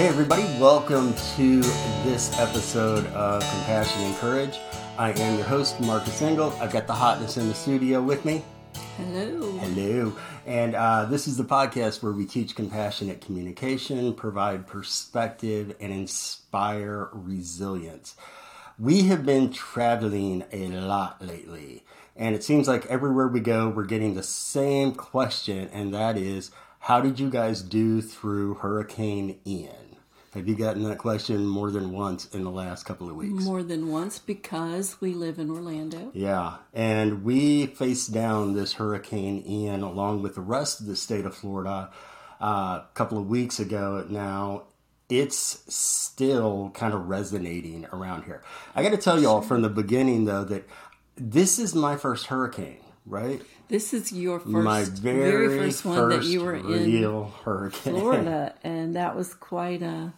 Hey, everybody, welcome to this episode of Compassion and Courage. I am your host, Marcus Engel. I've got the hotness in the studio with me. Hello. Hello. And uh, this is the podcast where we teach compassionate communication, provide perspective, and inspire resilience. We have been traveling a lot lately, and it seems like everywhere we go, we're getting the same question, and that is how did you guys do through Hurricane Ian? Have you gotten that question more than once in the last couple of weeks? More than once because we live in Orlando. Yeah, and we faced down this Hurricane Ian along with the rest of the state of Florida uh, a couple of weeks ago now. It's still kind of resonating around here. I got to tell y'all from the beginning, though, that this is my first hurricane, right? This is your first, my very, very first one that you were in real in hurricane. Florida, and that was quite a.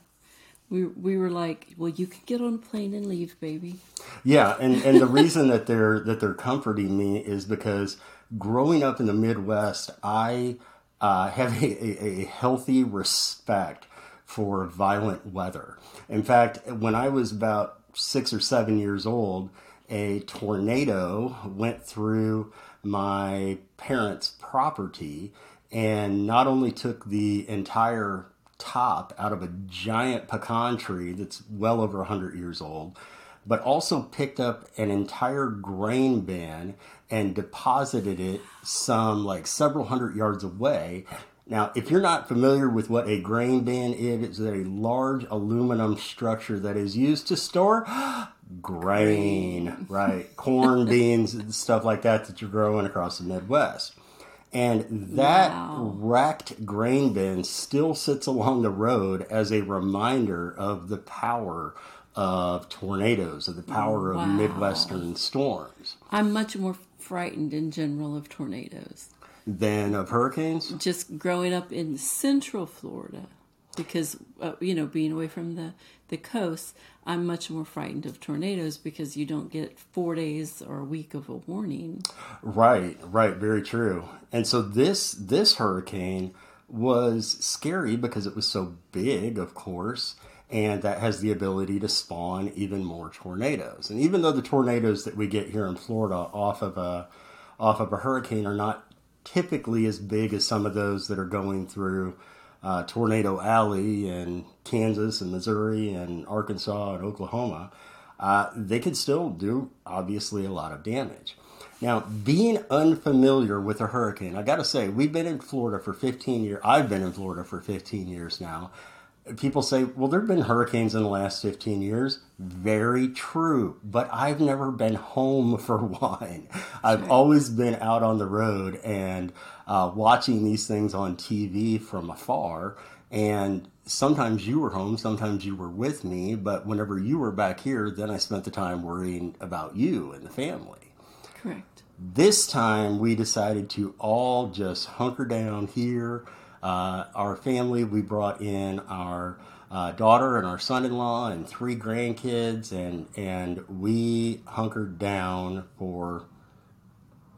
We we were like, well, you can get on a plane and leave, baby. Yeah, and, and the reason that they're that they're comforting me is because growing up in the Midwest, I uh, have a, a, a healthy respect for violent weather. In fact, when I was about six or seven years old, a tornado went through my parents' property and not only took the entire top out of a giant pecan tree that's well over 100 years old, but also picked up an entire grain bin and deposited it some like several hundred yards away. Now, if you're not familiar with what a grain bin is, it's a large aluminum structure that is used to store grain, right? Corn, beans, and stuff like that that you're growing across the Midwest. And that Wow. wrecked grain bin still sits along the road as a reminder of the power of tornadoes, of the power Wow. of Midwestern storms I'm much more frightened in general of tornadoes. than of hurricanes. Just growing up in Central Florida, because uh, you know, being away from the the coast, I'm much more frightened of tornadoes because you don't get four days or a week of a warning. Right, right, very true. And so this this hurricane was scary because it was so big, of course, and that has the ability to spawn even more tornadoes. And even though the tornadoes that we get here in Florida off of a off of a hurricane are not typically as big as some of those that are going through uh, Tornado Alley in Kansas and Missouri and Arkansas and Oklahoma, uh, they could still do obviously a lot of damage. Now, being unfamiliar with a hurricane, I got to say, we've been in Florida for 15 years. I've been in Florida for 15 years now. People say, well, there have been hurricanes in the last 15 years. Very true. But I've never been home for one. I've always been out on the road and uh, watching these things on TV from afar. And sometimes you were home, sometimes you were with me. But whenever you were back here, then I spent the time worrying about you and the family. Correct. This time we decided to all just hunker down here. Uh, our family, we brought in our uh, daughter and our son-in-law and three grandkids, and and we hunkered down for.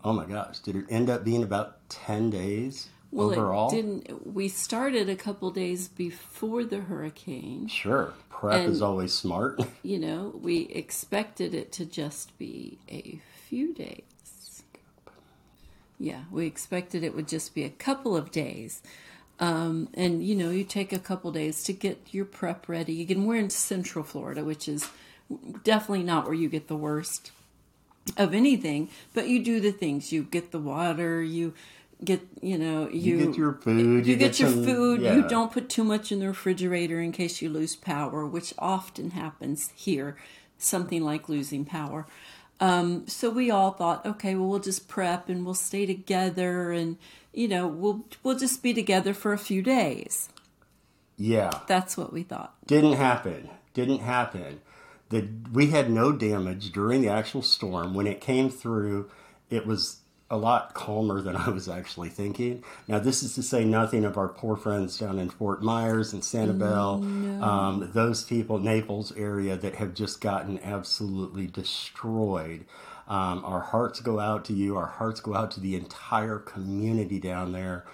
Oh my gosh! Did it end up being about ten days Well, overall? didn't. We started a couple days before the hurricane. Sure, prep is always smart. You know, we expected it to just be a few days. Yeah, we expected it would just be a couple of days. Um, and, you know, you take a couple days to get your prep ready. Again, we're in Central Florida, which is definitely not where you get the worst of anything, but you do the things. You get the water, you get, you know, you, You get your food. you, get, your some- food. yeah. You don't put too much in the refrigerator in case you lose power, which often happens here. Something like losing power. Um, so we all thought, okay, well, we'll just prep and we'll stay together, and you know, we'll we'll just be together for a few days. Yeah. That's what we thought. Didn't happen. Didn't happen. The, we had no damage during the actual storm. When it came through, it was a lot calmer than I was actually thinking. Now, this is to say nothing of our poor friends down in Fort Myers and Sanibel, um, those people, Naples area, that have just gotten absolutely destroyed. Um, our hearts go out to you. Our hearts go out to the entire community down there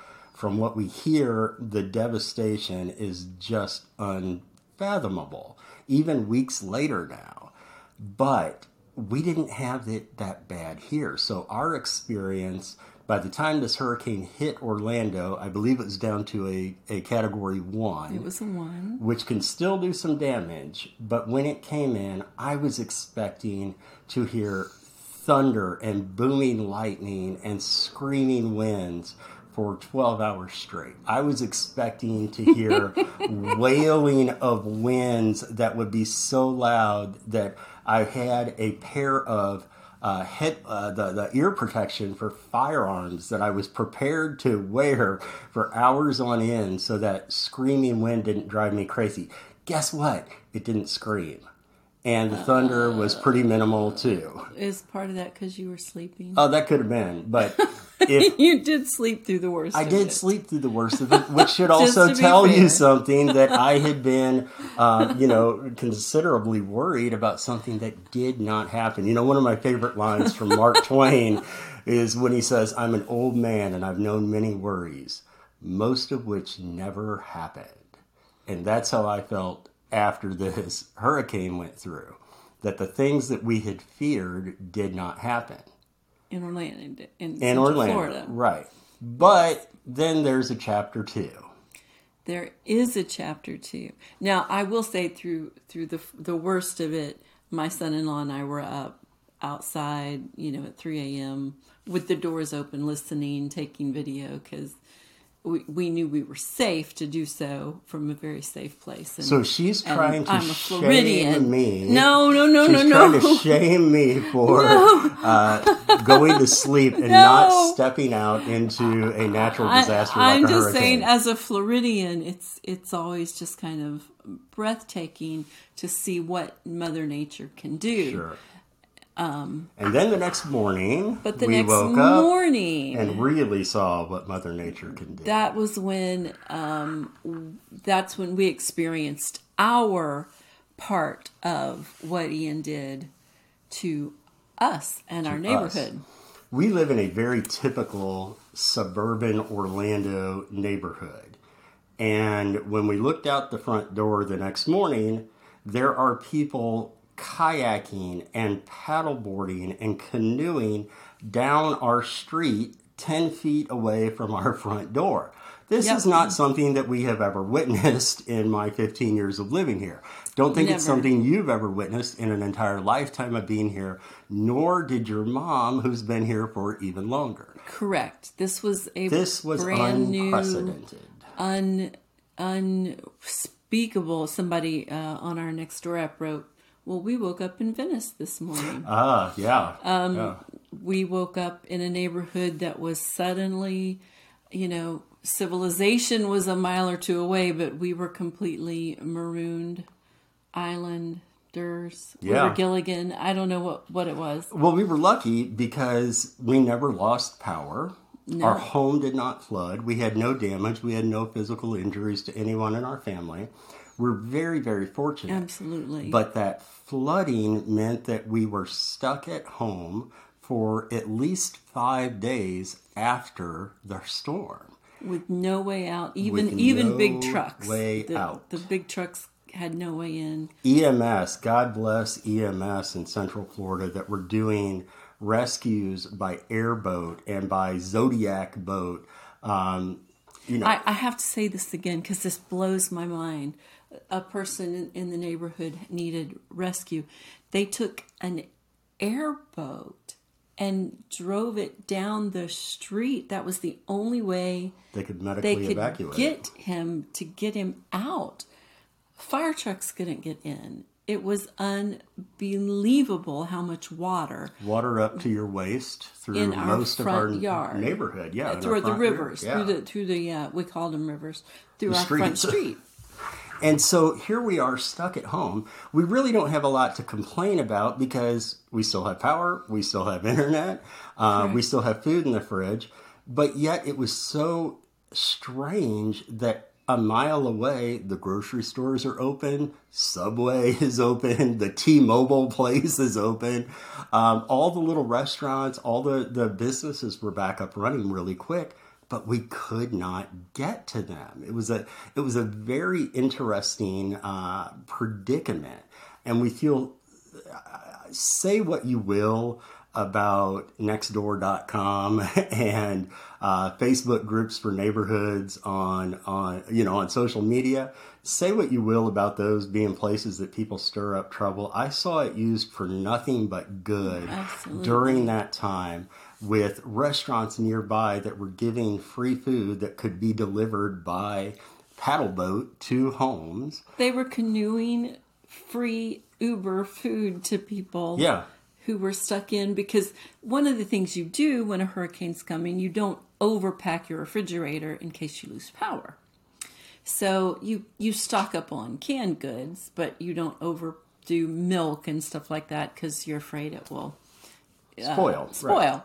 from what we hear, the devastation is just unfathomable, even weeks later now. But we didn't have it that bad here. So our experience by the time this hurricane hit Orlando, I believe it was down to a, a category one. It was a one. Which can still do some damage. But when it came in, I was expecting to hear thunder and booming lightning and screaming winds for 12 hours straight. I was expecting to hear wailing of winds that would be so loud that I had a pair of uh, uh, the the ear protection for firearms that I was prepared to wear for hours on end, so that screaming wind didn't drive me crazy. Guess what? It didn't scream, and the thunder was pretty minimal too. Is part of that because you were sleeping? Oh, that could have been, but if you did sleep through the worst. I did it. sleep through the worst of it, which should also tell you something that I had been, uh, you know, considerably worried about something that did not happen. You know, one of my favorite lines from Mark Twain is when he says, I'm an old man and I've known many worries, most of which never happened. And that's how I felt after this hurricane went through, that the things that we had feared did not happen in Orlando, in, in Orlando. Florida. Right. But then there's a chapter two. There is a chapter two. Now, I will say through through the the worst of it, my son-in-law and I were up outside, you know, at 3 a.m. with the doors open, listening, taking video because we, we knew we were safe to do so from a very safe place. And, So she's trying to I'm a shame Floridian. me. No, no, no, She's no, trying to shame me for uh, going to sleep and not stepping out into a natural disaster I, am just hurricane. saying, as a Floridian, it's it's always just kind of breathtaking to see what Mother Nature can do. Sure. And then the next morning, Um, But the we next woke up morning, and really saw what Mother Nature can do. that was when um, that's when we experienced our part of what Ian did to us and our neighborhood. we live in a very typical suburban Orlando neighborhood. And when we looked out the front door the next morning, there are people kayaking and paddleboarding and canoeing down our street 10 feet away from our front door. This Yep. is not something that we have ever witnessed in my 15 years of living here. Don't think it's something you've ever witnessed in an entire lifetime of being here, nor did your mom, who's been here for even longer. Correct. This was a This was brand new unprecedented. un unspeakable. Somebody uh, on our next door app wrote, "Well, we woke up in Venice this morning. Ah, yeah. Um, yeah. we woke up in a neighborhood that was suddenly, you know, civilization was a mile or two away, but we were completely marooned, islanders. We Yeah. were Gilligan. I don't know what what it was. Well, we were lucky because we never lost power. Our home did not flood. We had no damage. We had no physical injuries to anyone in our family. We're very, very fortunate. Absolutely. But that flooding meant that we were stuck at home for at least five days after the storm. with no way out. Even With even no big trucks. way the, out. The big trucks had no way in. EMS, God bless EMS in Central Florida that were doing rescues by airboat and by Zodiac boat. Um, you know, I, I have to say this again because this blows my mind. A person in, the neighborhood needed rescue. They took an airboat and drove it down the street. That was the only way they could they medically could evacuate. get him to get him out. Fire trucks couldn't get in. It was unbelievable how much water Water up to your waist through most of our yard neighborhood. Yeah, through the rivers, Yeah. through the through the uh, we called them rivers through The our front street. And so here we are stuck at home. We really don't have a lot to complain about because we still have power, we still have internet, uh, we still have food in the fridge. But yet it was so strange that a mile away, the grocery stores are open, Subway is open, the T Mobile place is open. Um, all the little restaurants, all the, the businesses were back up running really quick. But we could not get to them. It was a it was a very interesting uh, predicament, and we feel. Uh, say what you will about nextdoor.com and uh, Facebook groups for neighborhoods on on you know on social media. Say what you will about those being places that people stir up trouble. I saw it used for nothing but good Absolutely. during that time with restaurants nearby that were giving free food that could be delivered by paddle boat to homes. They were canoeing free Uber food to people. Yeah. Who were stuck in because one of the things you do when a hurricane's coming, you don't overpack your refrigerator in case you lose power. So you you stock up on canned goods, but you don't overdo milk and stuff like that because you're afraid it will Spoil. uh, spoil.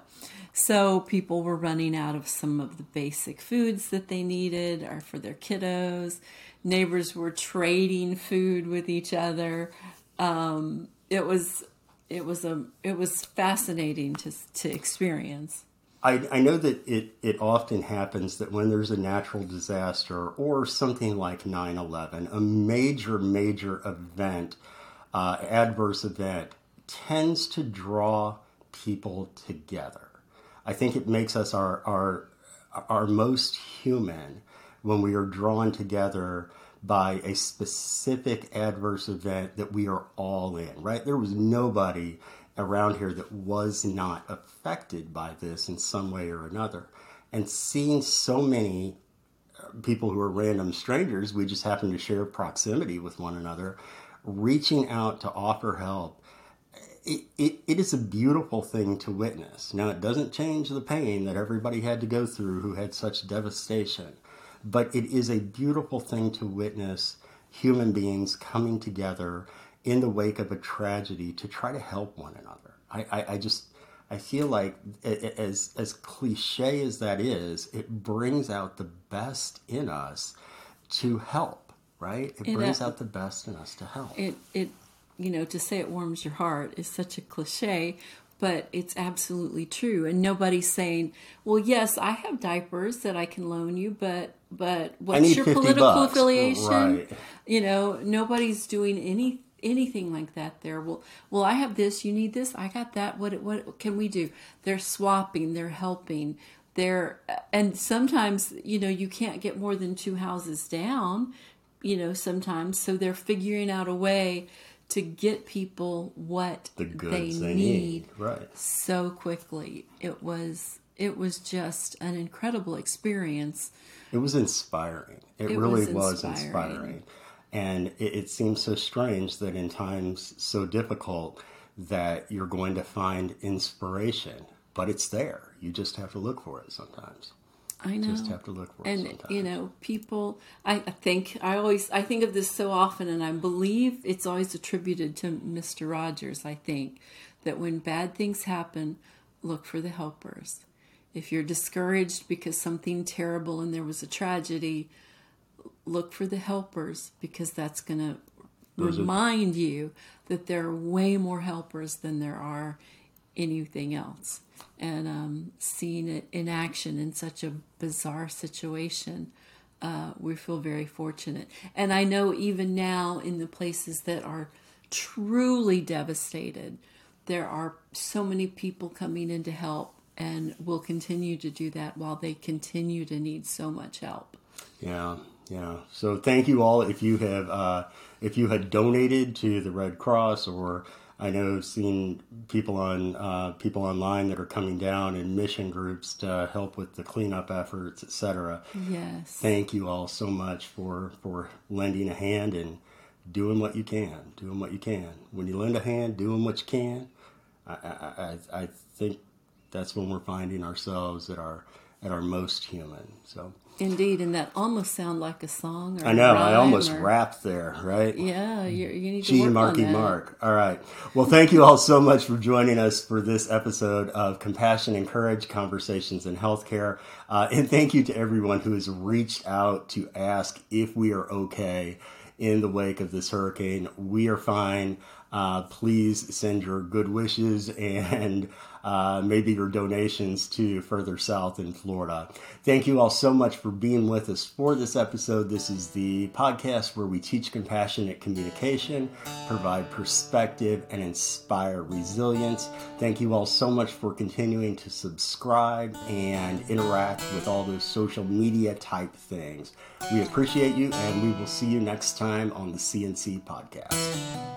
So people were running out of some of the basic foods that they needed or for their kiddos. Neighbors were trading food with each other. Um, it was it was a it was fascinating to to experience. I, I know that it, it often happens that when there's a natural disaster or something like 9 11, a major, major event, uh, adverse event, tends to draw people together. I think it makes us our, our, our most human when we are drawn together by a specific adverse event that we are all in, right? There was nobody around here that was not affected by this in some way or another. And seeing so many uh, people who are random strangers, we just happen to share proximity with one another, reaching out to offer help. It, it, it is a beautiful thing to witness. Now, it doesn't change the pain that everybody had to go through who had such devastation, but it is a beautiful thing to witness human beings coming together in the wake of a tragedy to try to help one another. I, I, I just I feel like as as cliche as that is, it brings out the best in us to help. Right? It, It, brings uh, out the best in us to help. It it you know to say it warms your heart is such a cliche, but it's absolutely true. And nobody's saying, "Well, yes, I have diapers that I can loan you, but but what's your political bucks." affiliation?" Right. You know, nobody's doing any anything like that there. Well, well, I have this, you need this, I got that. What what can we do? They're swapping, they're helping. They're and sometimes, you know, you can't get more than two houses down, you know, sometimes, so they're figuring out a way to get people what the they, they, need need. Right. so quickly. It was it was just an incredible experience. It was inspiring. It, It really was was inspiring. inspiring. And it, it seems so strange that in times so difficult that you're going to find inspiration, but it's there. You just have to look for it sometimes. I know. Just have to look for it and you know people I, I think i always i think of this so often and i believe it's always attributed to mr rogers i think that when bad things happen look for the helpers if you're discouraged because something terrible and there was a tragedy look for the helpers because that's going to remind you that there are way more helpers than there are anything else. And um, seeing it in action in such a bizarre situation, uh, we feel very fortunate. And I know even now in the places that are truly devastated, there are so many people coming in to help and will continue to do that while they continue to need so much help. Yeah, yeah. So thank you all if you have uh, if you had donated to the Red Cross or I know seen people on uh, people online that are coming down in mission groups to help with the cleanup efforts, etc. Yes. Thank you all so much for for lending a hand and doing what you can, doing what you can. When you lend a hand, doing what you can, I I, I, I think that's when we're finding ourselves at our at our most human. So. Indeed, and that almost sound like a song. Or I know. I almost or- rapped there, right? Yeah, you, you need to G work Marky on that. Mark. All right. Well, thank you all so much for joining us for this episode of Compassion and Courage Conversations in Healthcare. Uh, and thank you to everyone who has reached out to ask if we are okay in the wake of this hurricane. We are fine. Uh, please send your good wishes and uh, maybe your donations to further south in Florida. Thank you all so much for being with us for this episode. This is the podcast where we teach compassionate communication, provide perspective, and inspire resilience. Thank you all so much for continuing to subscribe and interact with all those social media type things. We appreciate you, and we will see you next time on the CNC podcast.